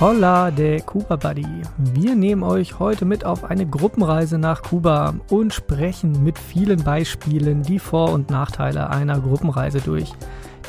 Hola de Cuba Buddy. Wir nehmen euch heute mit auf eine Gruppenreise nach Kuba und sprechen mit vielen Beispielen die Vor- und Nachteile einer Gruppenreise durch.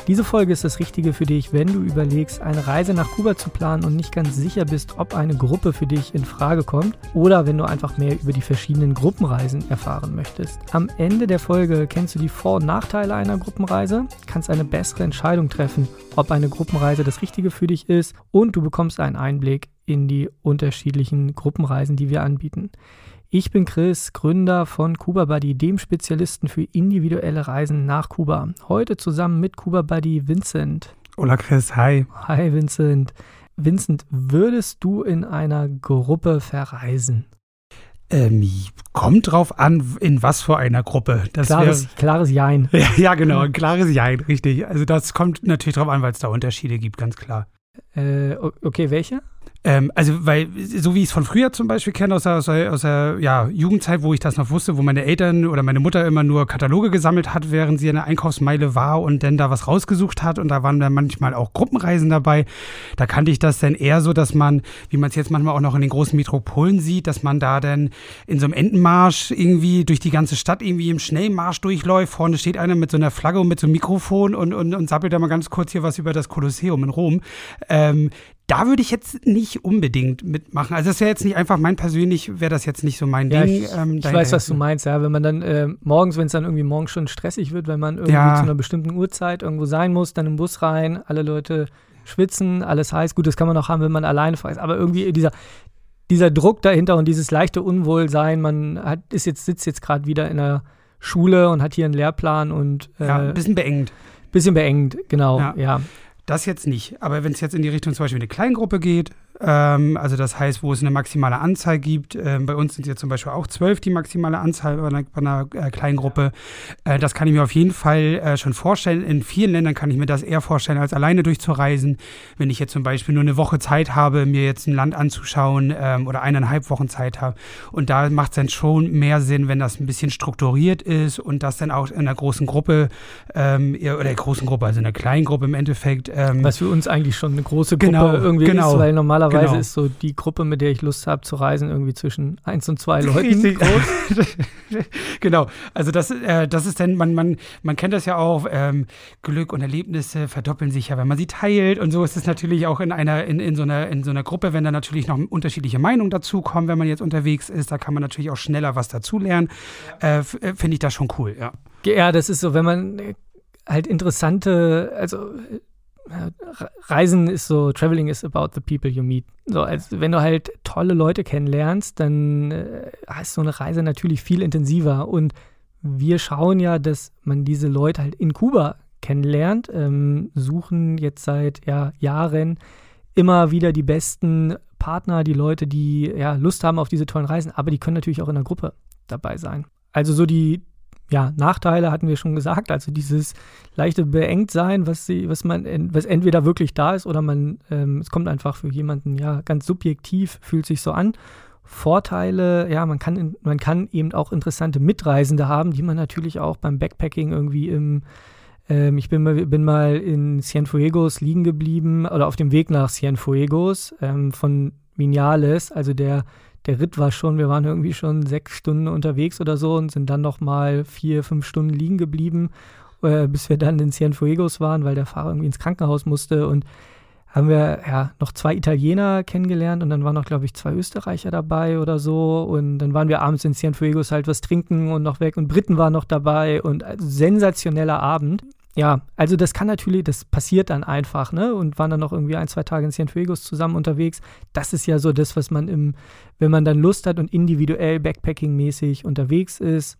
Diese Folge ist das Richtige für dich, wenn du überlegst, eine Reise nach Kuba zu planen und nicht ganz sicher bist, ob eine Gruppe für dich in Frage kommt oder wenn du einfach mehr über die verschiedenen Gruppenreisen erfahren möchtest. Am Ende der Folge kennst du die Vor- und Nachteile einer Gruppenreise, kannst eine bessere Entscheidung treffen, ob eine Gruppenreise das Richtige für dich ist und du bekommst einen Einblick in die unterschiedlichen Gruppenreisen, die wir anbieten. Ich bin Chris, Gründer von Kuba Buddy, dem Spezialisten für individuelle Reisen nach Kuba. Heute zusammen mit Kuba Buddy Vincent. Hola Chris, hi. Hi Vincent. Vincent, würdest du in einer Gruppe verreisen? Ähm, kommt drauf an, in was für einer Gruppe. Das klares, wär, klares Jein. Ja, ja, genau, ein klares Jein, richtig. Also das kommt natürlich drauf an, weil es da Unterschiede gibt, ganz klar. Äh, okay, welche? Ähm, also, weil, so wie ich es von früher zum Beispiel kenne, aus der, aus, der, aus der ja, Jugendzeit, wo ich das noch wusste, wo meine Eltern oder meine Mutter immer nur Kataloge gesammelt hat, während sie in der Einkaufsmeile war und dann da was rausgesucht hat. Und da waren dann manchmal auch Gruppenreisen dabei. Da kannte ich das dann eher so, dass man, wie man es jetzt manchmal auch noch in den großen Metropolen sieht, dass man da dann in so einem Entenmarsch irgendwie durch die ganze Stadt irgendwie im Schnellmarsch durchläuft. Vorne steht einer mit so einer Flagge und mit so einem Mikrofon und, und, und sappelt da mal ganz kurz hier was über das Kolosseum in Rom. Ähm, da würde ich jetzt nicht unbedingt mitmachen. Also das wäre jetzt nicht einfach mein persönlich, wäre das jetzt nicht so mein ja, Ding. Ich, ähm, ich weiß, was du meinst, ja. Wenn man dann äh, morgens, wenn es dann irgendwie morgens schon stressig wird, wenn man irgendwie ja. zu einer bestimmten Uhrzeit irgendwo sein muss, dann im Bus rein, alle Leute schwitzen, alles heiß. Gut, das kann man auch haben, wenn man alleine fährt. Aber irgendwie dieser, dieser Druck dahinter und dieses leichte Unwohlsein, man hat, ist jetzt, sitzt jetzt gerade wieder in der Schule und hat hier einen Lehrplan und äh, ja, ein bisschen beengt. Bisschen beengt, genau, ja. ja. Das jetzt nicht. Aber wenn es jetzt in die Richtung zum Beispiel eine Kleingruppe geht, ähm, also das heißt, wo es eine maximale Anzahl gibt. Ähm, bei uns sind ja zum Beispiel auch zwölf die maximale Anzahl bei einer, bei einer äh, kleinen Gruppe. Äh, das kann ich mir auf jeden Fall äh, schon vorstellen. In vielen Ländern kann ich mir das eher vorstellen, als alleine durchzureisen. Wenn ich jetzt zum Beispiel nur eine Woche Zeit habe, mir jetzt ein Land anzuschauen ähm, oder eineinhalb Wochen Zeit habe. Und da macht es dann schon mehr Sinn, wenn das ein bisschen strukturiert ist und das dann auch in einer großen Gruppe ähm, oder der großen Gruppe, also in einer kleinen Gruppe im Endeffekt. Ähm, Was für uns eigentlich schon eine große Gruppe genau, irgendwie genau, ist, weil normalerweise Normalerweise genau. ist so die Gruppe, mit der ich Lust habe zu reisen, irgendwie zwischen eins und zwei Leuten Richtig. groß. genau. Also das, äh, das ist dann, man, man, man kennt das ja auch, ähm, Glück und Erlebnisse verdoppeln sich ja, wenn man sie teilt. Und so ist es natürlich auch in einer, in, in, so einer, in so einer Gruppe, wenn da natürlich noch unterschiedliche Meinungen dazukommen, wenn man jetzt unterwegs ist, da kann man natürlich auch schneller was dazulernen. Äh, äh, Finde ich das schon cool, ja. Ja, das ist so, wenn man halt interessante, also Reisen ist so, Traveling is about the people you meet. So, als wenn du halt tolle Leute kennenlernst, dann äh, ist so eine Reise natürlich viel intensiver. Und wir schauen ja, dass man diese Leute halt in Kuba kennenlernt, ähm, suchen jetzt seit ja, Jahren immer wieder die besten Partner, die Leute, die ja Lust haben auf diese tollen Reisen, aber die können natürlich auch in der Gruppe dabei sein. Also so die, ja, Nachteile hatten wir schon gesagt, also dieses leichte Beengtsein, was sie, was man, was entweder wirklich da ist oder man, ähm, es kommt einfach für jemanden, ja, ganz subjektiv, fühlt sich so an. Vorteile, ja, man kann, man kann eben auch interessante Mitreisende haben, die man natürlich auch beim Backpacking irgendwie im, ähm, ich bin mal, bin mal in Cienfuegos liegen geblieben oder auf dem Weg nach Cienfuegos ähm, von Vinales, also der der Ritt war schon, wir waren irgendwie schon sechs Stunden unterwegs oder so und sind dann noch mal vier, fünf Stunden liegen geblieben, äh, bis wir dann in Cienfuegos waren, weil der Fahrer irgendwie ins Krankenhaus musste und haben wir ja noch zwei Italiener kennengelernt und dann waren noch, glaube ich, zwei Österreicher dabei oder so. Und dann waren wir abends in Cienfuegos halt was trinken und noch weg und Briten waren noch dabei und also sensationeller Abend ja, also das kann natürlich, das passiert dann einfach, ne? Und waren dann noch irgendwie ein, zwei Tage in Cienfuegos zusammen unterwegs. Das ist ja so das, was man im, wenn man dann Lust hat und individuell Backpacking-mäßig unterwegs ist,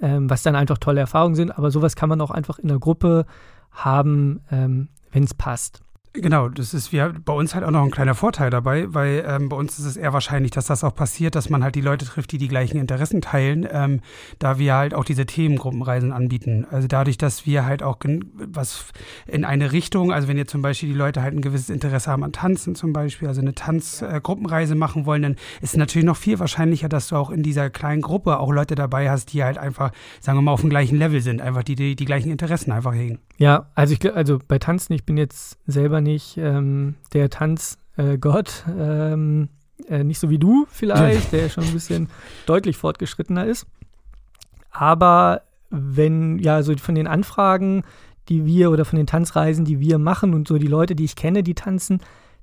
ähm, was dann einfach tolle Erfahrungen sind. Aber sowas kann man auch einfach in der Gruppe haben, ähm, wenn es passt. Genau, das ist wir, bei uns halt auch noch ein kleiner Vorteil dabei, weil ähm, bei uns ist es eher wahrscheinlich, dass das auch passiert, dass man halt die Leute trifft, die die gleichen Interessen teilen, ähm, da wir halt auch diese Themengruppenreisen anbieten. Also dadurch, dass wir halt auch was in eine Richtung, also wenn jetzt zum Beispiel die Leute halt ein gewisses Interesse haben an Tanzen zum Beispiel, also eine Tanzgruppenreise äh, machen wollen, dann ist es natürlich noch viel wahrscheinlicher, dass du auch in dieser kleinen Gruppe auch Leute dabei hast, die halt einfach, sagen wir mal, auf dem gleichen Level sind, einfach die die, die gleichen Interessen einfach hegen. Ja, also ich also bei Tanzen, ich bin jetzt selber nicht ähm, der Tanz äh, Gott. Ähm, äh, nicht so wie du vielleicht, der schon ein bisschen deutlich fortgeschrittener ist. Aber wenn, ja, so von den Anfragen, die wir oder von den Tanzreisen, die wir machen und so die Leute, die ich kenne, die tanzen,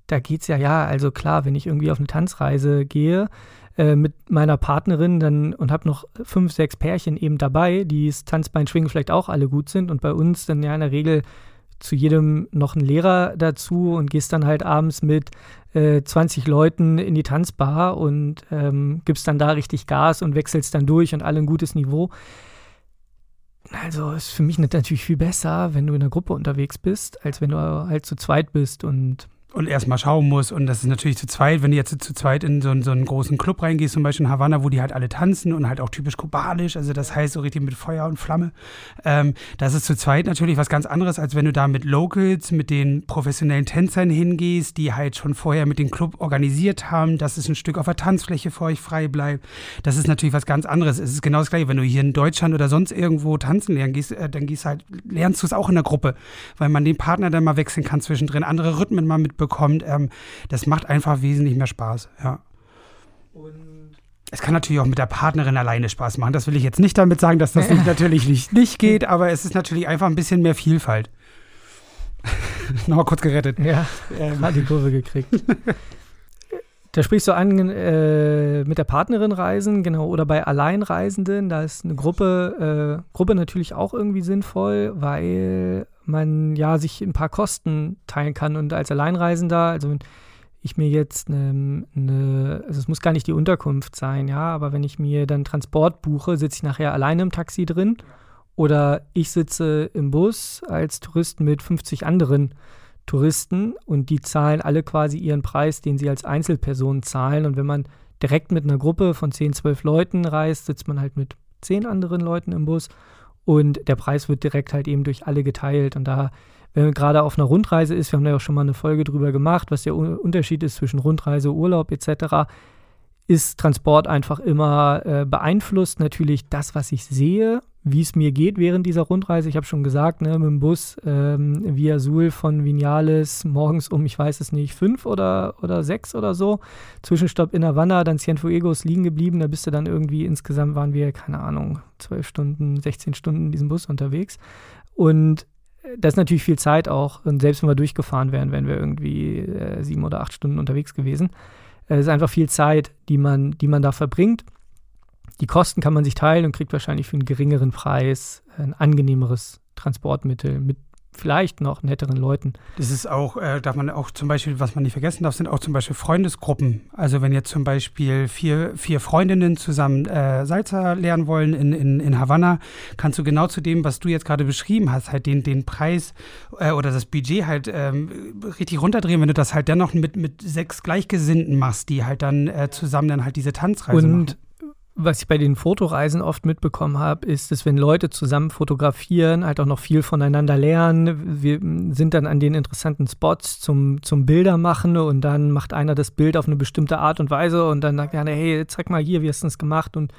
da geht es ja, ja, also klar, wenn ich irgendwie auf eine Tanzreise gehe äh, mit meiner Partnerin dann und habe noch fünf, sechs Pärchen eben dabei, die das Tanzbein schwingen vielleicht auch alle gut sind und bei uns dann ja in der Regel zu jedem noch ein Lehrer dazu und gehst dann halt abends mit äh, 20 Leuten in die Tanzbar und ähm, gibst dann da richtig Gas und wechselst dann durch und alle ein gutes Niveau. Also ist für mich natürlich viel besser, wenn du in einer Gruppe unterwegs bist, als wenn du halt zu zweit bist und und erstmal schauen muss. Und das ist natürlich zu zweit, wenn du jetzt zu zweit in so, so einen großen Club reingehst, zum Beispiel in Havanna, wo die halt alle tanzen und halt auch typisch kubanisch, also das heißt so richtig mit Feuer und Flamme. Ähm, das ist zu zweit natürlich was ganz anderes, als wenn du da mit Locals, mit den professionellen Tänzern hingehst, die halt schon vorher mit dem Club organisiert haben, dass es ein Stück auf der Tanzfläche für euch frei bleibt. Das ist natürlich was ganz anderes. Es ist genau das gleiche, wenn du hier in Deutschland oder sonst irgendwo tanzen lernen gehst, äh, dann gehst halt, lernst du es auch in der Gruppe, weil man den Partner dann mal wechseln kann zwischendrin, andere Rhythmen mal mit bekommt. Ähm, das macht einfach wesentlich mehr Spaß, ja. Und es kann natürlich auch mit der Partnerin alleine Spaß machen. Das will ich jetzt nicht damit sagen, dass das nicht, natürlich nicht, nicht geht, aber es ist natürlich einfach ein bisschen mehr Vielfalt. Nochmal kurz gerettet. Ja, ähm. hat die Kurve gekriegt. Da sprichst du an äh, mit der Partnerin reisen, genau, oder bei Alleinreisenden, da ist eine Gruppe, äh, Gruppe natürlich auch irgendwie sinnvoll, weil man ja sich ein paar Kosten teilen kann. Und als Alleinreisender, also wenn ich mir jetzt eine, eine, also es muss gar nicht die Unterkunft sein, ja, aber wenn ich mir dann Transport buche, sitze ich nachher alleine im Taxi drin oder ich sitze im Bus als Tourist mit 50 anderen Touristen und die zahlen alle quasi ihren Preis, den sie als Einzelperson zahlen. Und wenn man direkt mit einer Gruppe von 10, 12 Leuten reist, sitzt man halt mit 10 anderen Leuten im Bus und der Preis wird direkt halt eben durch alle geteilt. Und da, wenn man gerade auf einer Rundreise ist, wir haben da ja auch schon mal eine Folge drüber gemacht, was der Unterschied ist zwischen Rundreise, Urlaub etc., ist Transport einfach immer äh, beeinflusst natürlich das, was ich sehe, wie es mir geht während dieser Rundreise. Ich habe schon gesagt, ne, mit dem Bus ähm, via Sul von Vinales morgens um, ich weiß es nicht, fünf oder, oder sechs oder so. Zwischenstopp in Havanna, dann Cienfuegos liegen geblieben. Da bist du dann irgendwie, insgesamt waren wir, keine Ahnung, zwölf Stunden, 16 Stunden in diesem Bus unterwegs. Und das ist natürlich viel Zeit auch. Und selbst wenn wir durchgefahren wären, wären wir irgendwie äh, sieben oder acht Stunden unterwegs gewesen. Es ist einfach viel Zeit, die man, die man da verbringt. Die Kosten kann man sich teilen und kriegt wahrscheinlich für einen geringeren Preis ein angenehmeres Transportmittel mit vielleicht noch netteren Leuten. Das ist auch, äh, darf man auch zum Beispiel, was man nicht vergessen darf, sind auch zum Beispiel Freundesgruppen. Also wenn jetzt zum Beispiel vier, vier Freundinnen zusammen äh, Salsa lernen wollen in, in, in Havanna, kannst du genau zu dem, was du jetzt gerade beschrieben hast, halt den, den Preis äh, oder das Budget halt ähm, richtig runterdrehen, wenn du das halt dennoch mit, mit sechs Gleichgesinnten machst, die halt dann äh, zusammen dann halt diese Tanzreise Und machen was ich bei den Fotoreisen oft mitbekommen habe, ist, dass wenn Leute zusammen fotografieren, halt auch noch viel voneinander lernen. Wir sind dann an den interessanten Spots zum, zum Bildermachen und dann macht einer das Bild auf eine bestimmte Art und Weise und dann sagt einer, hey, zeig mal hier, wie hast du das gemacht? Und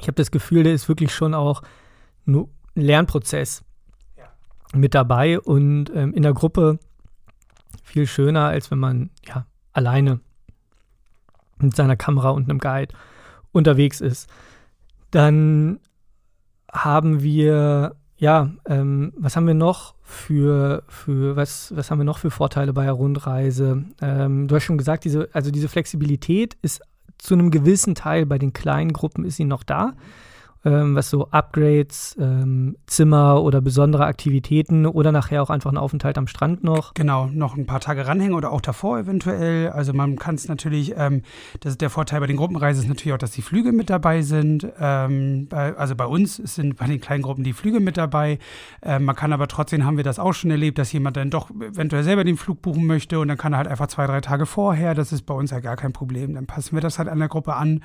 ich habe das Gefühl, der ist wirklich schon auch ein Lernprozess ja. mit dabei und ähm, in der Gruppe viel schöner, als wenn man ja alleine mit seiner Kamera und einem Guide unterwegs ist. Dann haben wir, ja, ähm, was haben wir noch für, für was, was haben wir noch für Vorteile bei der Rundreise? Ähm, du hast schon gesagt, diese, also diese Flexibilität ist zu einem gewissen Teil bei den kleinen Gruppen ist sie noch da ähm, was so Upgrades, ähm, Zimmer oder besondere Aktivitäten oder nachher auch einfach ein Aufenthalt am Strand noch. Genau, noch ein paar Tage ranhängen oder auch davor eventuell. Also man kann es natürlich, ähm, das ist der Vorteil bei den Gruppenreisen ist natürlich auch, dass die Flüge mit dabei sind. Ähm, bei, also bei uns sind bei den kleinen Gruppen die Flüge mit dabei. Ähm, man kann aber trotzdem, haben wir das auch schon erlebt, dass jemand dann doch eventuell selber den Flug buchen möchte und dann kann er halt einfach zwei, drei Tage vorher. Das ist bei uns ja gar kein Problem. Dann passen wir das halt an der Gruppe an.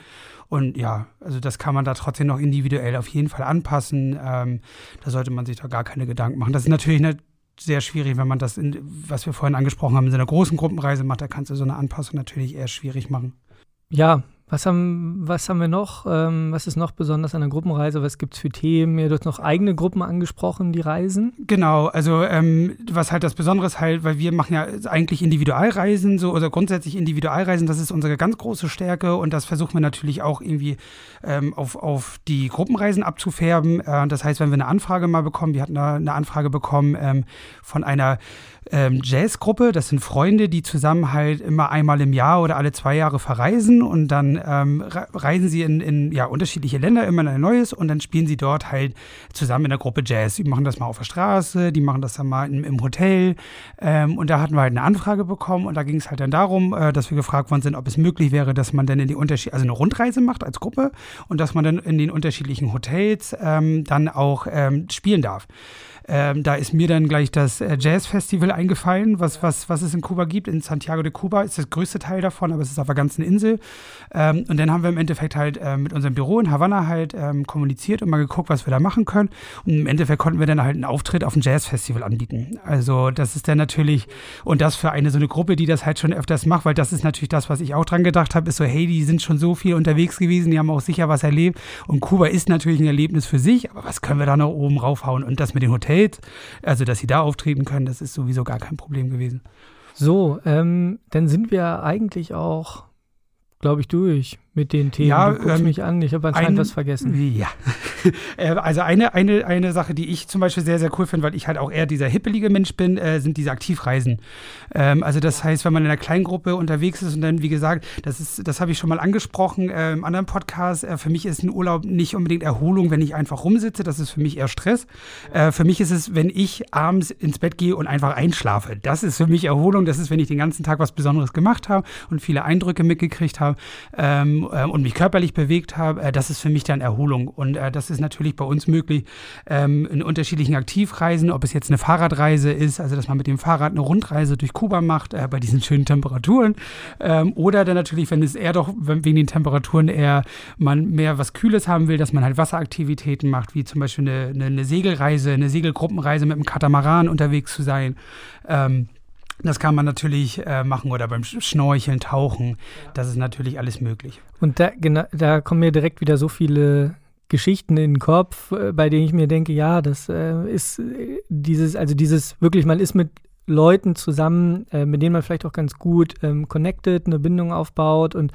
Und ja, also das kann man da trotzdem noch individuell individuell auf jeden Fall anpassen. Ähm, da sollte man sich da gar keine Gedanken machen. Das ist natürlich eine sehr schwierig, wenn man das, in, was wir vorhin angesprochen haben, in so einer großen Gruppenreise macht, da kannst du so eine Anpassung natürlich eher schwierig machen. Ja, Was haben, was haben wir noch? Ähm, was ist noch besonders an der Gruppenreise? Was gibt es für Themen? Du hast noch eigene Gruppen angesprochen, die reisen. Genau, also ähm, was halt das Besondere ist halt, weil wir machen ja eigentlich Individualreisen, so oder grundsätzlich Individualreisen, das ist unsere ganz große Stärke und das versuchen wir natürlich auch irgendwie ähm, auf, auf die Gruppenreisen abzufärben. Äh, das heißt, wenn wir eine Anfrage mal bekommen, wir hatten eine, eine Anfrage bekommen ähm, von einer ähm, Jazzgruppe. Das sind Freunde, die zusammen halt immer einmal im Jahr oder alle zwei Jahre verreisen und dann ähm, reisen sie in, in ja, unterschiedliche Länder, immer in ein neues und dann spielen sie dort halt zusammen in der Gruppe Jazz. Die machen das mal auf der Straße, die machen das dann mal im, im Hotel ähm, und da hatten wir halt eine Anfrage bekommen und da ging es halt dann darum, äh, dass wir gefragt worden sind, ob es möglich wäre, dass man dann in die Unterschied also eine Rundreise macht als Gruppe und dass man dann in den unterschiedlichen Hotels ähm, dann auch ähm, spielen darf. Ähm, da ist mir dann gleich das äh, Jazz-Festival eingefallen, was, was, was es in Kuba gibt. In Santiago de Cuba ist das größte Teil davon, aber es ist auf der ganzen Insel. Ähm, und dann haben wir im Endeffekt halt äh, mit unserem Büro in Havanna halt ähm, kommuniziert und mal geguckt, was wir da machen können. Und im Endeffekt konnten wir dann halt einen Auftritt auf dem Jazz-Festival anbieten. Also das ist dann natürlich, und das für eine so eine Gruppe, die das halt schon öfters macht, weil das ist natürlich das, was ich auch dran gedacht habe, ist so, hey, die sind schon so viel unterwegs gewesen, die haben auch sicher was erlebt. Und Kuba ist natürlich ein Erlebnis für sich, aber was können wir da noch oben raufhauen? Und das mit den Hotels Hotels, also dass sie da auftreten können, das ist sowieso gar kein Problem gewesen. So, ähm, dann sind wir eigentlich auch, glaube ich, durch mit den Themen. Ja, du guckst ähm, mich an, ich habe anscheinend ein, was vergessen. Ja. Äh, also eine, eine, eine Sache, die ich zum Beispiel sehr, sehr cool finde, weil ich halt auch eher dieser hippelige Mensch bin, äh, sind diese Aktivreisen. Ähm, also das heißt, wenn man in einer Kleingruppe unterwegs ist und dann, wie gesagt, das ist, das habe ich schon mal angesprochen äh, im anderen Podcast, äh, für mich ist ein Urlaub nicht unbedingt Erholung, wenn ich einfach rumsitze, das ist für mich eher Stress. Äh, für mich ist es, wenn ich abends ins Bett gehe und einfach einschlafe. Das ist für mich Erholung, das ist, wenn ich den ganzen Tag was Besonderes gemacht habe und viele Eindrücke mitgekriegt habe. Ähm, ähm, und mich körperlich bewegt habe, äh, das ist für mich dann Erholung. Und äh, das ist natürlich bei uns möglich ähm, in unterschiedlichen Aktivreisen, ob es jetzt eine Fahrradreise ist, also dass man mit dem Fahrrad eine Rundreise durch Kuba macht, äh, bei diesen schönen Temperaturen. Ähm, oder dann natürlich, wenn es eher doch wegen den Temperaturen eher man mehr was Kühles haben will, dass man halt Wasseraktivitäten macht, wie zum Beispiel eine, eine, eine Segelreise, eine Segelgruppenreise mit einem Katamaran unterwegs zu sein. Ähm, das kann man natürlich äh, machen oder beim Schnorcheln, Tauchen. Das ist natürlich alles möglich. Und da, genau, da kommen mir direkt wieder so viele Geschichten in den Kopf, äh, bei denen ich mir denke, ja, das äh, ist äh, dieses, also dieses wirklich, man ist mit Leuten zusammen, äh, mit denen man vielleicht auch ganz gut ähm, connected, eine Bindung aufbaut und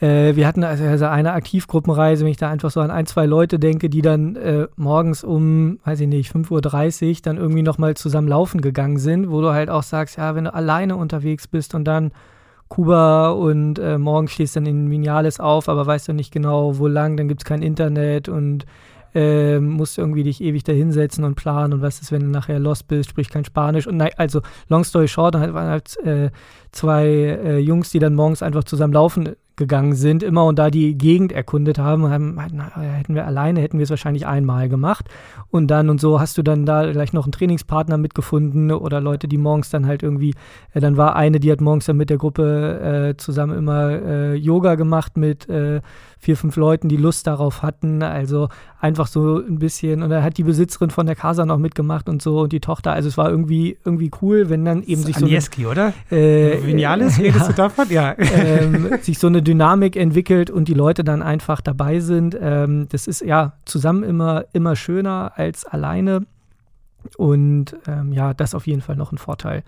äh, wir hatten also, also eine Aktivgruppenreise, wenn ich da einfach so an ein, zwei Leute denke, die dann äh, morgens um, weiß ich nicht, 5.30 Uhr dann irgendwie nochmal zusammen laufen gegangen sind, wo du halt auch sagst, ja, wenn du alleine unterwegs bist und dann Kuba und äh, morgen stehst dann in Vinales auf, aber weißt du nicht genau, wo lang, dann gibt es kein Internet und äh, musst irgendwie dich ewig da hinsetzen und planen und was ist, wenn du nachher lost bist, sprich kein Spanisch. Und nein, also long story short, dann halt äh, zwei äh, Jungs, die dann morgens einfach zusammen laufen gegangen sind, immer und da die Gegend erkundet haben, haben hätten wir alleine, hätten wir es wahrscheinlich einmal gemacht. Und dann und so hast du dann da gleich noch einen Trainingspartner mitgefunden oder Leute, die morgens dann halt irgendwie, äh, dann war eine, die hat morgens dann mit der Gruppe äh, zusammen immer äh, Yoga gemacht mit äh, vier, fünf Leuten, die Lust darauf hatten. Also einfach so ein bisschen. Und da hat die Besitzerin von der Casa noch mitgemacht und so und die Tochter. Also es war irgendwie, irgendwie cool, wenn dann eben sich Agnieszki, so. Eine, oder? Äh, Vinales, redest ja, du davon? Ja. Ähm, sich so eine Dynamik entwickelt und die Leute dann einfach dabei sind. Ähm, das ist ja zusammen immer, immer schöner als alleine. Und ähm, ja, das ist auf jeden Fall noch ein Vorteil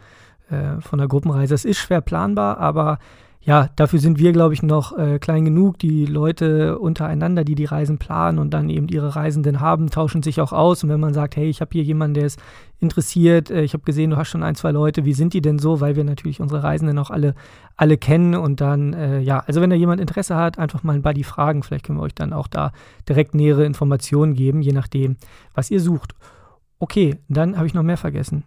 äh, von der Gruppenreise. Es ist schwer planbar, aber ja, dafür sind wir, glaube ich, noch äh, klein genug. Die Leute untereinander, die die Reisen planen und dann eben ihre Reisenden haben, tauschen sich auch aus. Und wenn man sagt, hey, ich habe hier jemanden, der ist interessiert, äh, ich habe gesehen, du hast schon ein, zwei Leute, wie sind die denn so? Weil wir natürlich unsere Reisenden auch alle, alle kennen. Und dann, äh, ja, also wenn da jemand Interesse hat, einfach mal ein Buddy fragen. Vielleicht können wir euch dann auch da direkt nähere Informationen geben, je nachdem, was ihr sucht. Okay, dann habe ich noch mehr vergessen.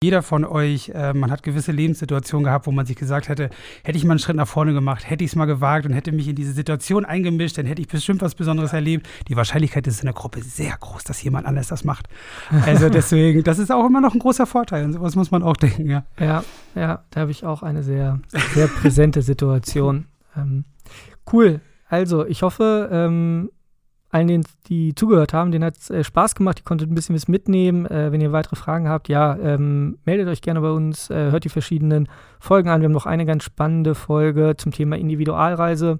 Jeder von euch, äh, man hat gewisse Lebenssituationen gehabt, wo man sich gesagt hätte, hätte ich mal einen Schritt nach vorne gemacht, hätte ich es mal gewagt und hätte mich in diese Situation eingemischt, dann hätte ich bestimmt was Besonderes erlebt. Die Wahrscheinlichkeit ist in der Gruppe sehr groß, dass jemand anders das macht. Also deswegen, das ist auch immer noch ein großer Vorteil und sowas muss man auch denken, ja. Ja, ja, da habe ich auch eine sehr, sehr präsente Situation. Ähm, cool. Also, ich hoffe, ähm, allen, die zugehört haben, denen hat es äh, Spaß gemacht. Ihr konntet ein bisschen was mitnehmen. Äh, wenn ihr weitere Fragen habt, ja, ähm, meldet euch gerne bei uns, äh, hört die verschiedenen Folgen an. Wir haben noch eine ganz spannende Folge zum Thema Individualreise.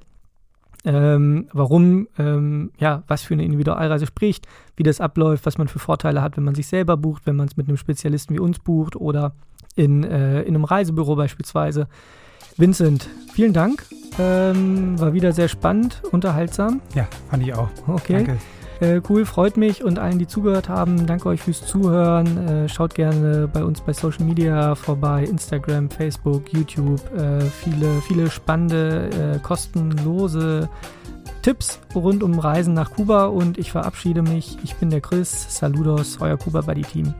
Ähm, warum, ähm, ja, was für eine Individualreise spricht, wie das abläuft, was man für Vorteile hat, wenn man sich selber bucht, wenn man es mit einem Spezialisten wie uns bucht oder in, äh, in einem Reisebüro beispielsweise. Vincent, vielen Dank. Ähm, war wieder sehr spannend, unterhaltsam. Ja, fand ich auch. Okay. Danke. Äh, cool, freut mich und allen, die zugehört haben, danke euch fürs Zuhören. Äh, schaut gerne bei uns bei Social Media vorbei, Instagram, Facebook, YouTube. Äh, viele, viele spannende, äh, kostenlose Tipps rund um Reisen nach Kuba und ich verabschiede mich. Ich bin der Chris. Saludos, euer Kuba Buddy Team.